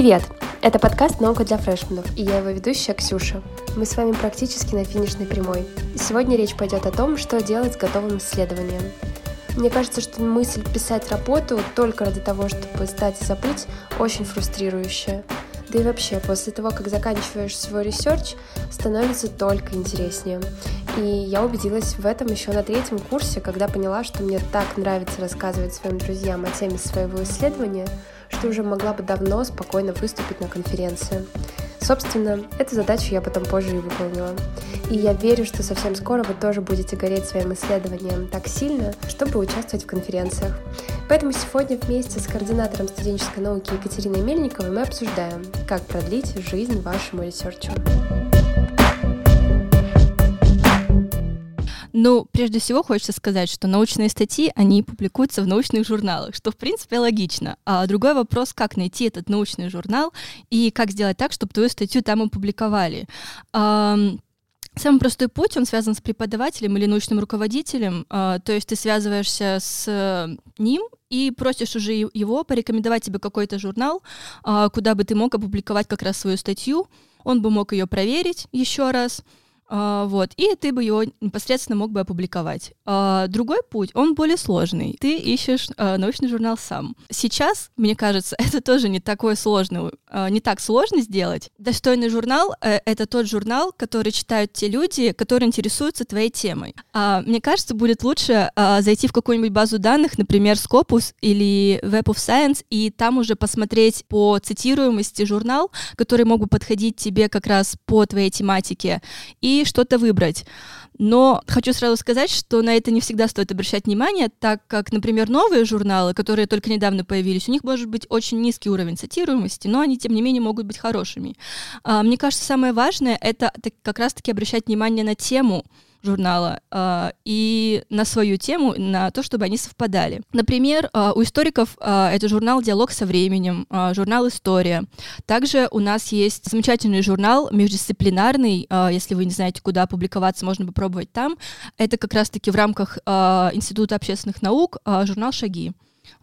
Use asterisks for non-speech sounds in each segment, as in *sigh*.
Привет! Это подкаст «Наука для freshmen ов» и я его ведущая Ксюша. Мы с вами практически на финишной прямой. Сегодня речь пойдет о том, что делать с готовым исследованием. Мне кажется, что мысль писать работу только ради того, чтобы сдать и забыть, очень фрустрирующая. Да и вообще, после того, как заканчиваешь свой research, становится только интереснее. И я убедилась в этом еще на третьем курсе, когда поняла, что мне так нравится рассказывать своим друзьям о теме своего исследования, что уже могла бы давно спокойно выступить на конференции. Собственно, эту задачу я потом позже и выполнила. И я верю, что совсем скоро вы тоже будете гореть своим исследованием так сильно, чтобы участвовать в конференциях. Поэтому сегодня вместе с координатором студенческой науки Екатериной Мельниковой мы обсуждаем, как продлить жизнь вашему research у. Ну, прежде всего хочется сказать, что научные статьи, они публикуются в научных журналах, что, в принципе, логично. А другой вопрос, как найти этот научный журнал и как сделать так, чтобы твою статью там опубликовали. Самый простой путь, он связан с преподавателем или научным руководителем, то есть ты связываешься с ним и просишь уже его порекомендовать тебе какой-то журнал, куда бы ты мог опубликовать как раз свою статью, он бы мог ее проверить еще раз, вот, и ты бы его непосредственно мог бы опубликовать. Uh, другой путь, он более сложный. Ты ищешь uh, научный журнал сам. Сейчас, мне кажется, *laughs* это тоже не такое сложное, не так сложно сделать. Достойный журнал э, — это тот журнал, который читают те люди, которые интересуются твоей темой. Мне кажется, будет лучше зайти в какую-нибудь базу данных, например, Scopus или Web of Science, и там уже посмотреть по цитируемости журнал, который мог бы подходить тебе как раз по твоей тематике, и что-то выбрать. Но хочу сразу сказать, что на это не всегда стоит обращать внимание, так как, например, новые журналы, которые только недавно появились, у них может быть очень низкий уровень цитируемости, но они, тем не менее, могут быть хорошими. А, мне кажется, самое важное — это как раз-таки обращать внимание на тему, журнала э, и на свою тему, на то, чтобы они совпадали. Например, э, у историков э, это журнал «Диалог со временем», э, журнал «История». Также у нас есть замечательный журнал междисциплинарный, э, если вы не знаете, куда публиковаться, можно попробовать там. Это как раз-таки в рамках э, Института общественных наук э, журнал «Шаги».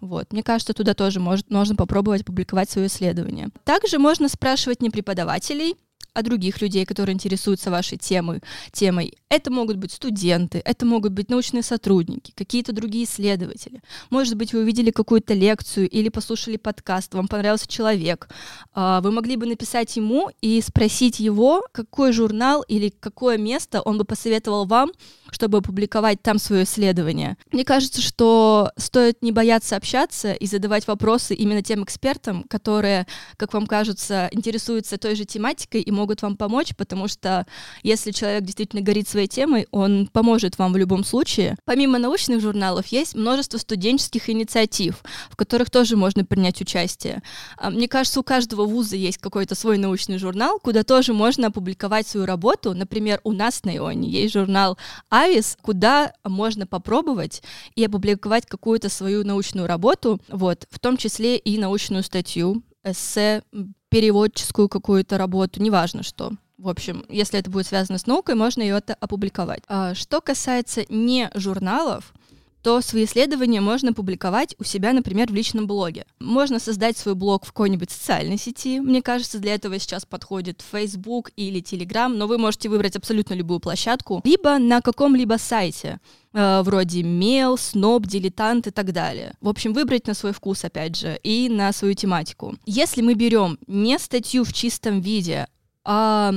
Вот. Мне кажется, туда тоже может, можно попробовать публиковать свое исследование. Также можно спрашивать не преподавателей, а других людей, которые интересуются вашей темой, темой. Это могут быть студенты, это могут быть научные сотрудники, какие-то другие исследователи. Может быть, вы увидели какую-то лекцию или послушали подкаст, вам понравился человек. А, вы могли бы написать ему и спросить его, какой журнал или какое место он бы посоветовал вам, чтобы опубликовать там свое исследование. Мне кажется, что стоит не бояться общаться и задавать вопросы именно тем экспертам, которые, как вам кажется, интересуются той же тематикой и могут вам помочь, потому что если человек действительно горит своей темой, он поможет вам в любом случае. Помимо научных журналов есть множество студенческих инициатив, в которых тоже можно принять участие. А, мне кажется, у каждого вуза есть какой-то свой научный журнал, куда тоже можно опубликовать свою работу. Например, у нас на Ионе есть журнал Авис, куда можно попробовать и опубликовать какую-то свою научную работу, вот, в том числе и научную статью, эссе, переводческую какую-то работу, неважно что. В общем, если это будет связано с наукой, можно ее опубликовать. А, что касается не журналов, то свои исследования можно публиковать у себя, например, в личном блоге. Можно создать свой блог в какой-нибудь социальной сети. Мне кажется, для этого сейчас подходит Facebook или Telegram, но вы можете выбрать абсолютно любую площадку, либо на каком-либо сайте э, вроде Mail, Snob, Дилетант и так далее. В общем, выбрать на свой вкус, опять же, и на свою тематику. Если мы берем не статью в чистом виде, а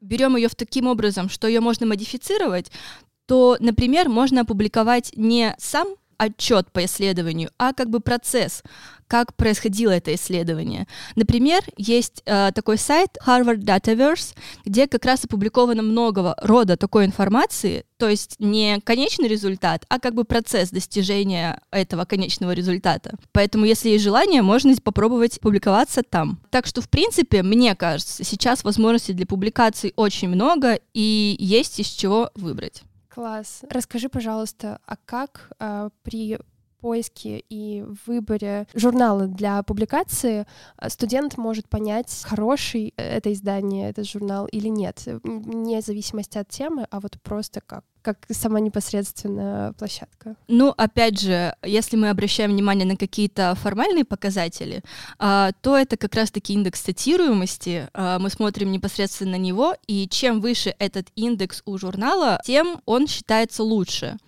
берем ее в таким образом, что ее можно модифицировать, то, например, можно опубликовать не сам отчет по исследованию, а как бы процесс, как происходило это исследование. Например, есть э, такой сайт Harvard Dataverse, где как раз опубликовано много рода такой информации, то есть не конечный результат, а как бы процесс достижения этого конечного результата. Поэтому, если есть желание, можно попробовать публиковаться там. Так что, в принципе, мне кажется, сейчас возможностей для публикаций очень много, и есть из чего выбрать. Класс. Расскажи, пожалуйста, а как а, при поиске и выборе журнала для публикации э, студент может понять, хороший это издание, этот журнал или нет, вне зависимости от темы, а вот просто как как сама непосредственная площадка. Ну, опять же, если мы обращаем внимание на какие-то формальные показатели, а, то это как раз-таки индекс цитируемости. А, мы смотрим непосредственно на него, и чем выше этот индекс у журнала, тем он считается лучше.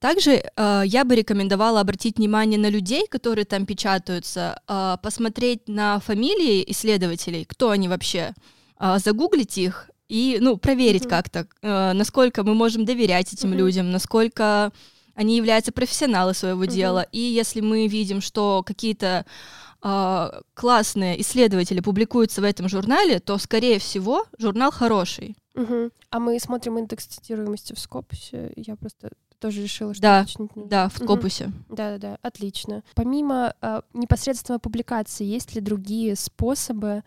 Также э, я бы рекомендовала обратить внимание на людей, которые там печатаются, э, посмотреть на фамилии исследователей, кто они вообще, э, загуглить их и ну, проверить mm-hmm. как-то, э, насколько мы можем доверять этим mm-hmm. людям, насколько они являются профессионалы своего mm-hmm. дела. И если мы видим, что какие-то э, классные исследователи публикуются в этом журнале, то, скорее всего, журнал хороший. Угу. А мы смотрим индекс цитируемости в Скопусе. Я просто тоже решила, что да, да, в Скопусе. Да, да, да, отлично. Помимо э, непосредственно публикации, есть ли другие способы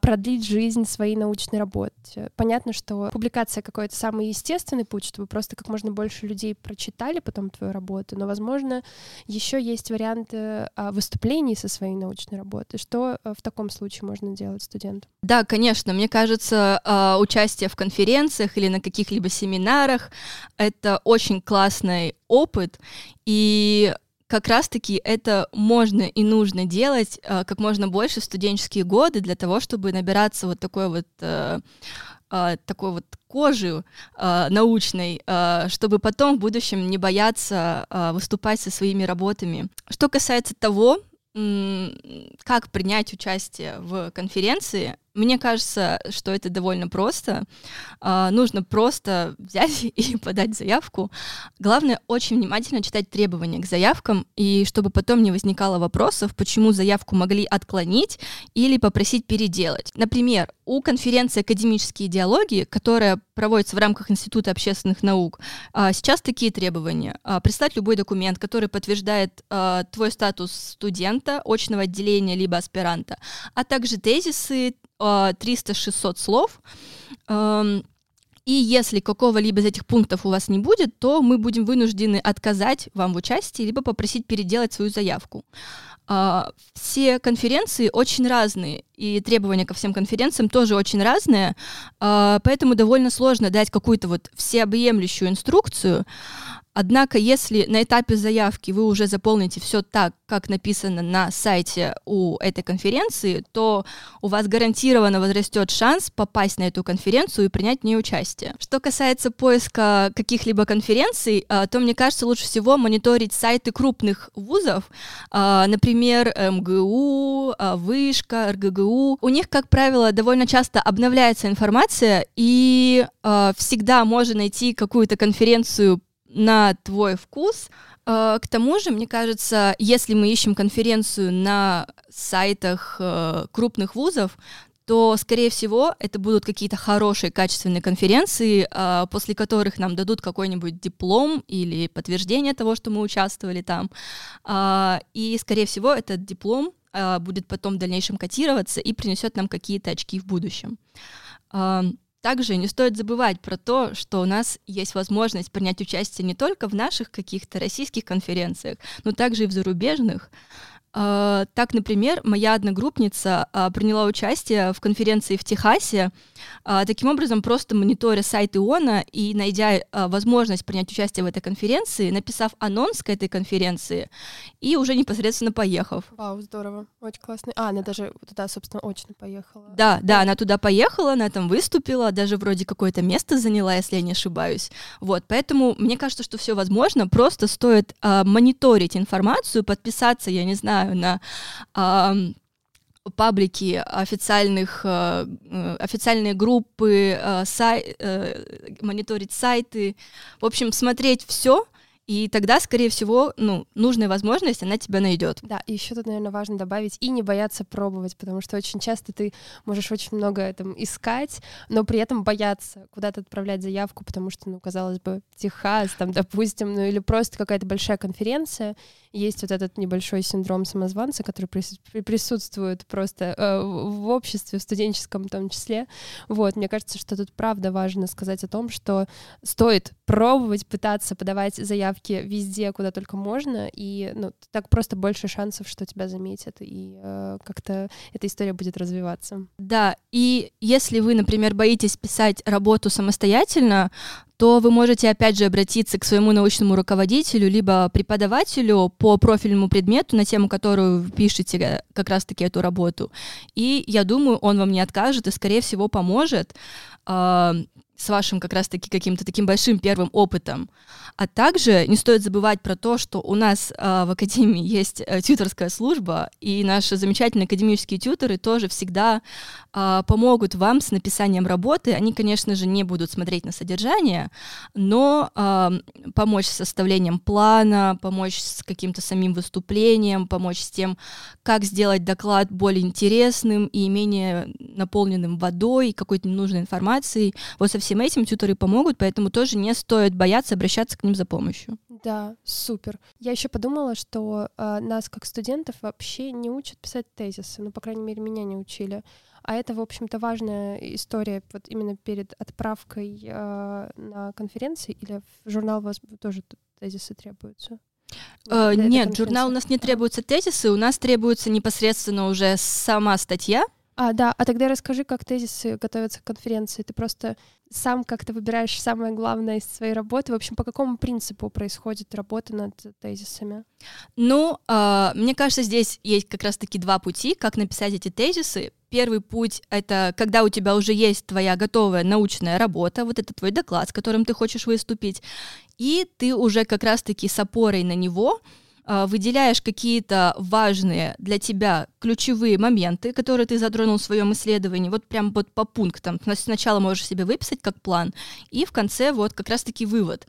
продлить жизнь своей научной работе. Понятно, что публикация какой-то самый естественный путь, чтобы просто как можно больше людей прочитали потом твою работу, но, возможно, еще есть варианты а, выступлений со своей научной работой. Что а, в таком случае можно делать студенту? Да, конечно. Мне кажется, участие в конференциях или на каких-либо семинарах — это очень классный опыт, и как раз-таки это можно и нужно делать э, как можно больше в студенческие годы для того, чтобы набираться вот такой вот э, э, такой вот кожи научной, чтобы потом в будущем не бояться выступать со своими работами. Что касается того, как принять участие в конференции, мне кажется, что это довольно просто. Uh, нужно просто взять *laughs* и подать заявку. Главное, очень внимательно читать требования к заявкам, и чтобы потом не возникало вопросов, почему заявку могли отклонить или попросить переделать. Например, у конференции «Академические идеологии», которая проводится в рамках Института общественных наук, uh, сейчас такие требования. Uh, прислать любой документ, который подтверждает твой статус студента, очного отделения либо аспиранта, а также тезисы, 300-600 слов. Эм, и если какого-либо из этих пунктов у вас не будет, то мы будем вынуждены отказать вам в участии, либо попросить переделать свою заявку. А, все конференции очень разные, и требования ко всем конференциям тоже очень разные, а, поэтому довольно сложно дать какую-то вот всеобъемлющую инструкцию. Однако, если на этапе заявки вы уже заполните все так, как написано на сайте у этой конференции, то у вас гарантированно возрастет шанс попасть на эту конференцию и принять в ней участие. Что касается поиска каких-либо конференций, а, то мне кажется, лучше всего мониторить сайты крупных вузов, а, например, МГУ, а, Вышка, РГГУ. У них, как правило, довольно часто обновляется информация, и всегда можно найти какую-то конференцию на твой вкус. Э, к тому же, мне кажется, если мы ищем конференцию на сайтах э, крупных вузов, то, скорее всего, это будут какие-то хорошие, качественные конференции, э, после которых нам дадут какой-нибудь диплом или подтверждение того, что мы участвовали там. И, скорее всего, этот диплом будет потом в дальнейшем котироваться и принесет нам какие-то очки в будущем. Также не стоит забывать про то, что у нас есть возможность принять участие не только в наших каких-то российских конференциях, но также и в зарубежных. А, так, например, моя одногруппница а, приняла участие в конференции в Техасе, а, таким образом просто мониторя сайт ИОНа и найдя возможность принять участие в этой конференции, написав анонс к этой конференции и уже непосредственно поехав. Вау, здорово, очень классно. А, она даже туда, собственно, очно поехала. Да, да, она туда поехала, она там выступила, даже вроде какое-то место заняла, если я не ошибаюсь. Вот, поэтому мне кажется, что все возможно, просто стоит мониторить информацию, подписаться, я не знаю, знаю, на э, паблики официальных, э, официальные группы, э, сай, э, мониторить сайты, в общем, смотреть все, и тогда, скорее всего, ну, нужная возможность, она тебя найдет. Да, и еще тут, наверное, важно добавить и не бояться пробовать, потому что очень часто ты можешь очень много там искать, но при этом бояться куда-то отправлять заявку, потому что, ну, казалось бы, Техас, там, допустим, ну, или просто какая-то большая конференция, есть вот этот небольшой синдром самозванца, который присутствует просто э, в обществе, в студенческом в том числе. Вот, мне кажется, что тут правда важно сказать о том, что стоит пробовать, пытаться подавать заявки везде, куда только можно, и ну, так просто больше шансов, что тебя заметят, и э, как-то эта история будет развиваться. Да, и если вы, например, боитесь писать работу самостоятельно, то вы можете опять же обратиться к своему научному руководителю либо преподавателю по профильному предмету на тему, которую вы пишете э, как раз-таки эту работу. И я думаю, он вам не откажет и, скорее всего, поможет э, с вашим как раз-таки каким-то таким большим первым опытом. А также не стоит забывать про то, что у нас э, в Академии есть э, тьюторская служба, и наши замечательные академические тьюторы тоже всегда э, помогут вам с написанием работы. Они, конечно же, не будут смотреть на содержание, но э, помочь с составлением плана, помочь с каким-то самим выступлением, помочь с тем, как сделать доклад более интересным и менее наполненным водой, какой-то ненужной информацией. Вот со всем этим тьюторы помогут, поэтому тоже не стоит бояться обращаться к ним за помощью. Да, супер. Я еще подумала, что э, нас как студентов вообще не учат писать тезисы, ну, по крайней мере, меня не учили. А это, в общем-то, важная история вот именно перед отправкой э, на конференции или в журнал у вас тоже тезисы требуются? Э, нет, журнал у нас не требуются тезисы, у нас требуется непосредственно уже сама статья, а, да, а тогда расскажи, как тезисы готовятся к конференции. Ты просто сам как-то выбираешь самое главное из своей работы. В общем, по какому принципу происходит работа над тезисами? Ну, э, мне кажется, здесь есть как раз-таки два пути, как написать эти тезисы. Первый путь — это когда у тебя уже есть твоя готовая научная работа, вот это твой доклад, с которым ты хочешь выступить, и ты уже как раз-таки с опорой на него — выделяешь какие-то важные для тебя ключевые моменты, которые ты затронул в своем исследовании, вот прям вот по пунктам. Сначала можешь себе выписать как план, и в конце вот как раз-таки вывод,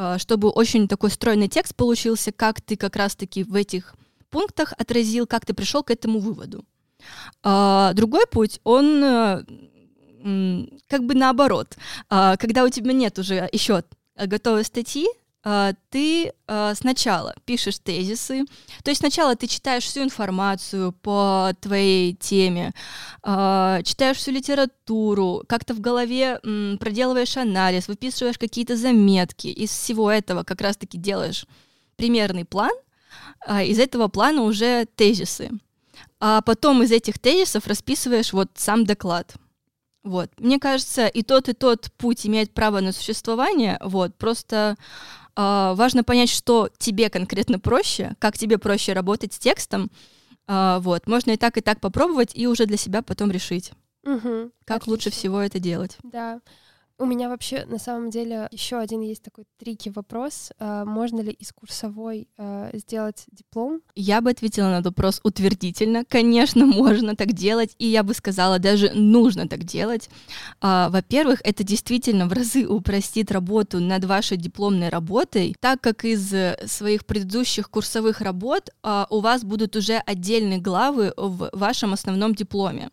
а, чтобы очень такой стройный текст получился, как ты как раз-таки в этих пунктах отразил, как ты пришел к этому выводу. А, другой путь, он э, как бы наоборот. Когда у тебя нет уже еще готовой статьи, а, ты а, сначала пишешь тезисы, то есть сначала ты читаешь всю информацию по твоей теме, а, читаешь всю литературу, как-то в голове проделываешь анализ, выписываешь какие-то заметки, из всего этого как раз-таки делаешь примерный план, из этого плана уже тезисы, а потом из этих тезисов расписываешь вот сам доклад. Вот. Мне кажется, и тот, и тот путь имеет право на существование. Вот. Просто важно понять, что тебе конкретно проще, как тебе проще работать с текстом. Э, вот. Можно и так, и так попробовать, и уже для себя потом решить, угу, как отлично. лучше всего это делать. Да. У меня вообще на самом деле еще один есть такой трики вопрос. А, можно ли из курсовой а, сделать диплом? Я бы ответила на этот вопрос утвердительно. Конечно, *laughs* можно так делать, и я бы сказала, даже нужно так делать. А, во-первых, это действительно в разы упростит работу над вашей дипломной работой, так как из своих предыдущих курсовых работ у вас будут уже отдельные главы в вашем основном дипломе.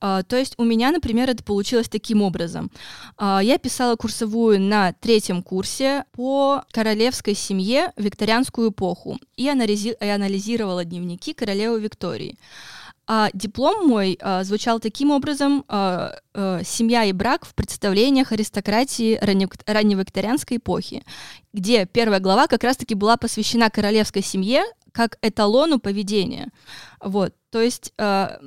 Uh, то есть у меня, например, это получилось таким образом. Uh, я писала курсовую на третьем курсе по королевской семье викторианскую эпоху и анализировала дневники королевы Виктории. А диплом мой а, звучал таким образом а, а, «Семья и брак в представлениях аристократии ранневикторианской эпохи», где первая глава как раз-таки была посвящена королевской семье как эталону поведения. Вот, то есть а,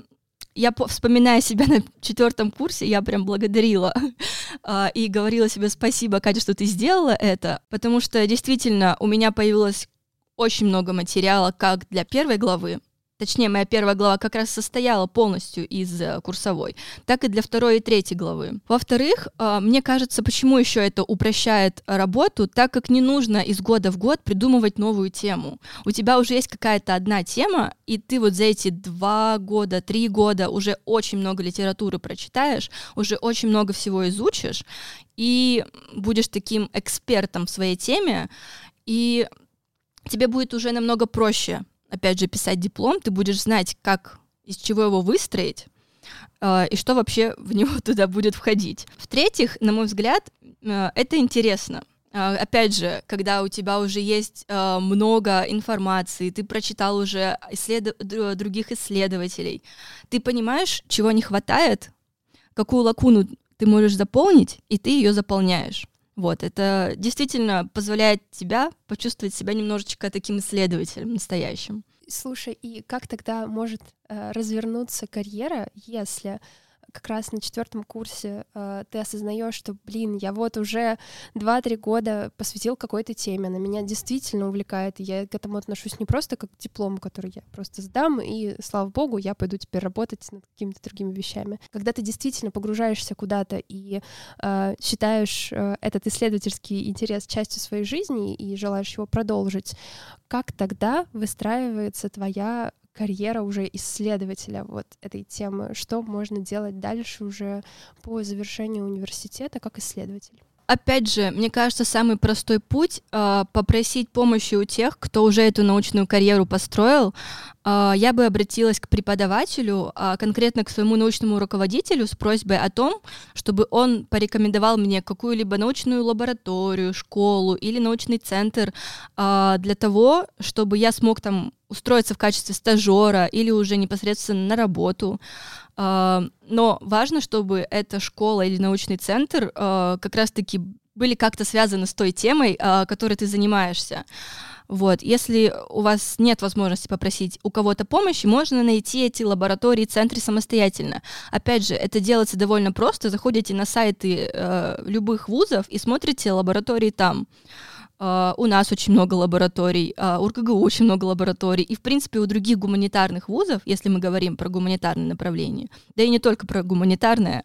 я вспоминая себя на четвертом курсе, я прям благодарила *laughs* а, и говорила себе спасибо, Катя, что ты сделала это, потому что действительно у меня появилось очень много материала как для первой главы, точнее, моя первая глава как раз состояла полностью из э, курсовой, так и для второй и третьей главы. Во-вторых, э, мне кажется, почему еще это упрощает работу, так как не нужно из года в год придумывать новую тему. У тебя уже есть какая-то одна тема, и ты вот за эти два года, три года уже очень много литературы прочитаешь, уже очень много всего изучишь, и будешь таким экспертом в своей теме, и тебе будет уже намного проще опять же, писать диплом, ты будешь знать, как, из чего его выстроить, э, и что вообще *laughs* в него туда будет входить. В-третьих, на мой взгляд, э, это интересно. Э, опять же, когда у тебя уже есть много информации, ты прочитал уже исслед... других исследователей, ты понимаешь, чего не хватает, какую лакуну ты можешь заполнить, и ты ее заполняешь. Вот, это действительно позволяет тебя почувствовать себя немножечко таким исследователем настоящим. Слушай, и как тогда может э, развернуться карьера, если как раз на четвертом курсе э, ты осознаешь, что, блин, я вот уже 2-3 года посвятил какой-то теме, она меня действительно увлекает, и я к этому отношусь не просто как к диплому, который я просто сдам, и, слава богу, я пойду теперь работать над какими-то другими вещами. Когда ты действительно погружаешься куда-то и э, считаешь э, этот исследовательский интерес частью своей жизни и желаешь его продолжить, как тогда выстраивается твоя карьера уже исследователя вот этой темы, что можно делать дальше уже по завершению университета как исследователь. Опять же, мне кажется, самый простой путь э, попросить помощи у тех, кто уже эту научную карьеру построил. Э, я бы обратилась к преподавателю, э, конкретно к своему научному руководителю с просьбой о том, чтобы он порекомендовал мне какую-либо научную лабораторию, школу или научный центр э, для того, чтобы я смог там устроиться в качестве стажера или уже непосредственно на работу. А, но важно, чтобы эта школа или научный центр а, как раз-таки были как-то связаны с той темой, а, которой ты занимаешься. Вот. Если у вас нет возможности попросить у кого-то помощи, можно найти эти лаборатории, центры самостоятельно. Опять же, это делается довольно просто. Заходите на сайты э, любых вузов и смотрите лаборатории там. Uh, у нас очень много лабораторий, uh, у РКГУ очень много лабораторий, и, в принципе, у других гуманитарных вузов, если мы говорим про гуманитарное направление, да и не только про гуманитарное,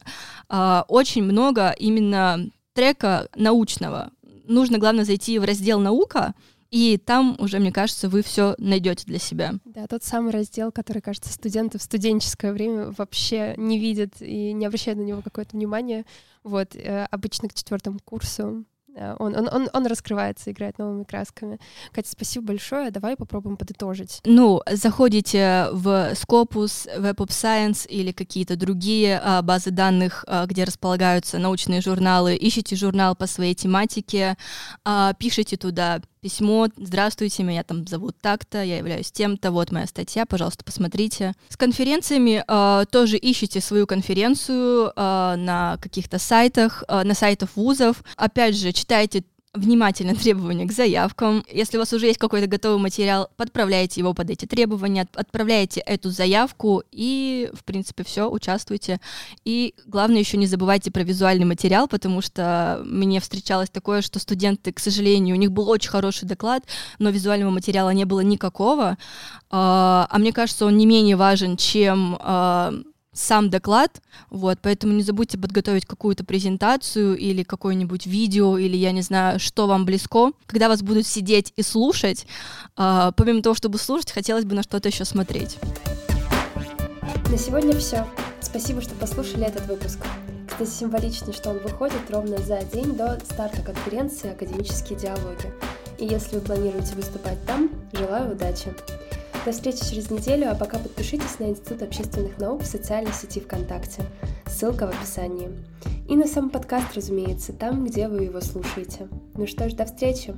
uh, очень много именно трека научного. Нужно, главное, зайти в раздел «Наука», и там уже, мне кажется, вы все найдете для себя. Да, тот самый раздел, который, кажется, студенты в студенческое время вообще не видят и не обращают на него какое-то внимание. Вот, э, обычно к четвертому курсу Э, он, он, он, он раскрывается, играет новыми красками. Катя, спасибо большое. Давай попробуем подытожить. Ну, заходите в Scopus, Web of Science или какие-то другие а, базы данных, а, где располагаются научные журналы, ищите журнал по своей тематике, а, пишите туда письмо, здравствуйте, меня там зовут так-то, я являюсь тем-то, вот моя статья, пожалуйста, посмотрите. С конференциями э, тоже ищите свою конференцию э, на каких-то сайтах, э, на сайтах вузов. Опять же, читайте внимательно требования к заявкам. Если у вас уже есть какой-то готовый материал, подправляйте его под эти требования, отправляйте эту заявку и, в принципе, все, участвуйте. И главное еще не забывайте про визуальный материал, потому что мне встречалось такое, что студенты, к сожалению, у них был очень хороший доклад, но визуального материала не было никакого. А, а мне кажется, он не менее важен, чем а, сам доклад, вот, поэтому не забудьте подготовить какую-то презентацию или какое-нибудь видео, или я не знаю, что вам близко. Когда вас будут сидеть и слушать, э, помимо того, чтобы слушать, хотелось бы на что-то еще смотреть. На сегодня все. Спасибо, что послушали этот выпуск. Кстати, символично, что он выходит ровно за день до старта конференции «Академические диалоги». И если вы планируете выступать там, желаю удачи! До встречи через неделю, а пока подпишитесь на Институт общественных наук в социальной сети ВКонтакте. Ссылка в описании. И на сам подкаст, разумеется, там, где вы его слушаете. Ну что ж, до встречи!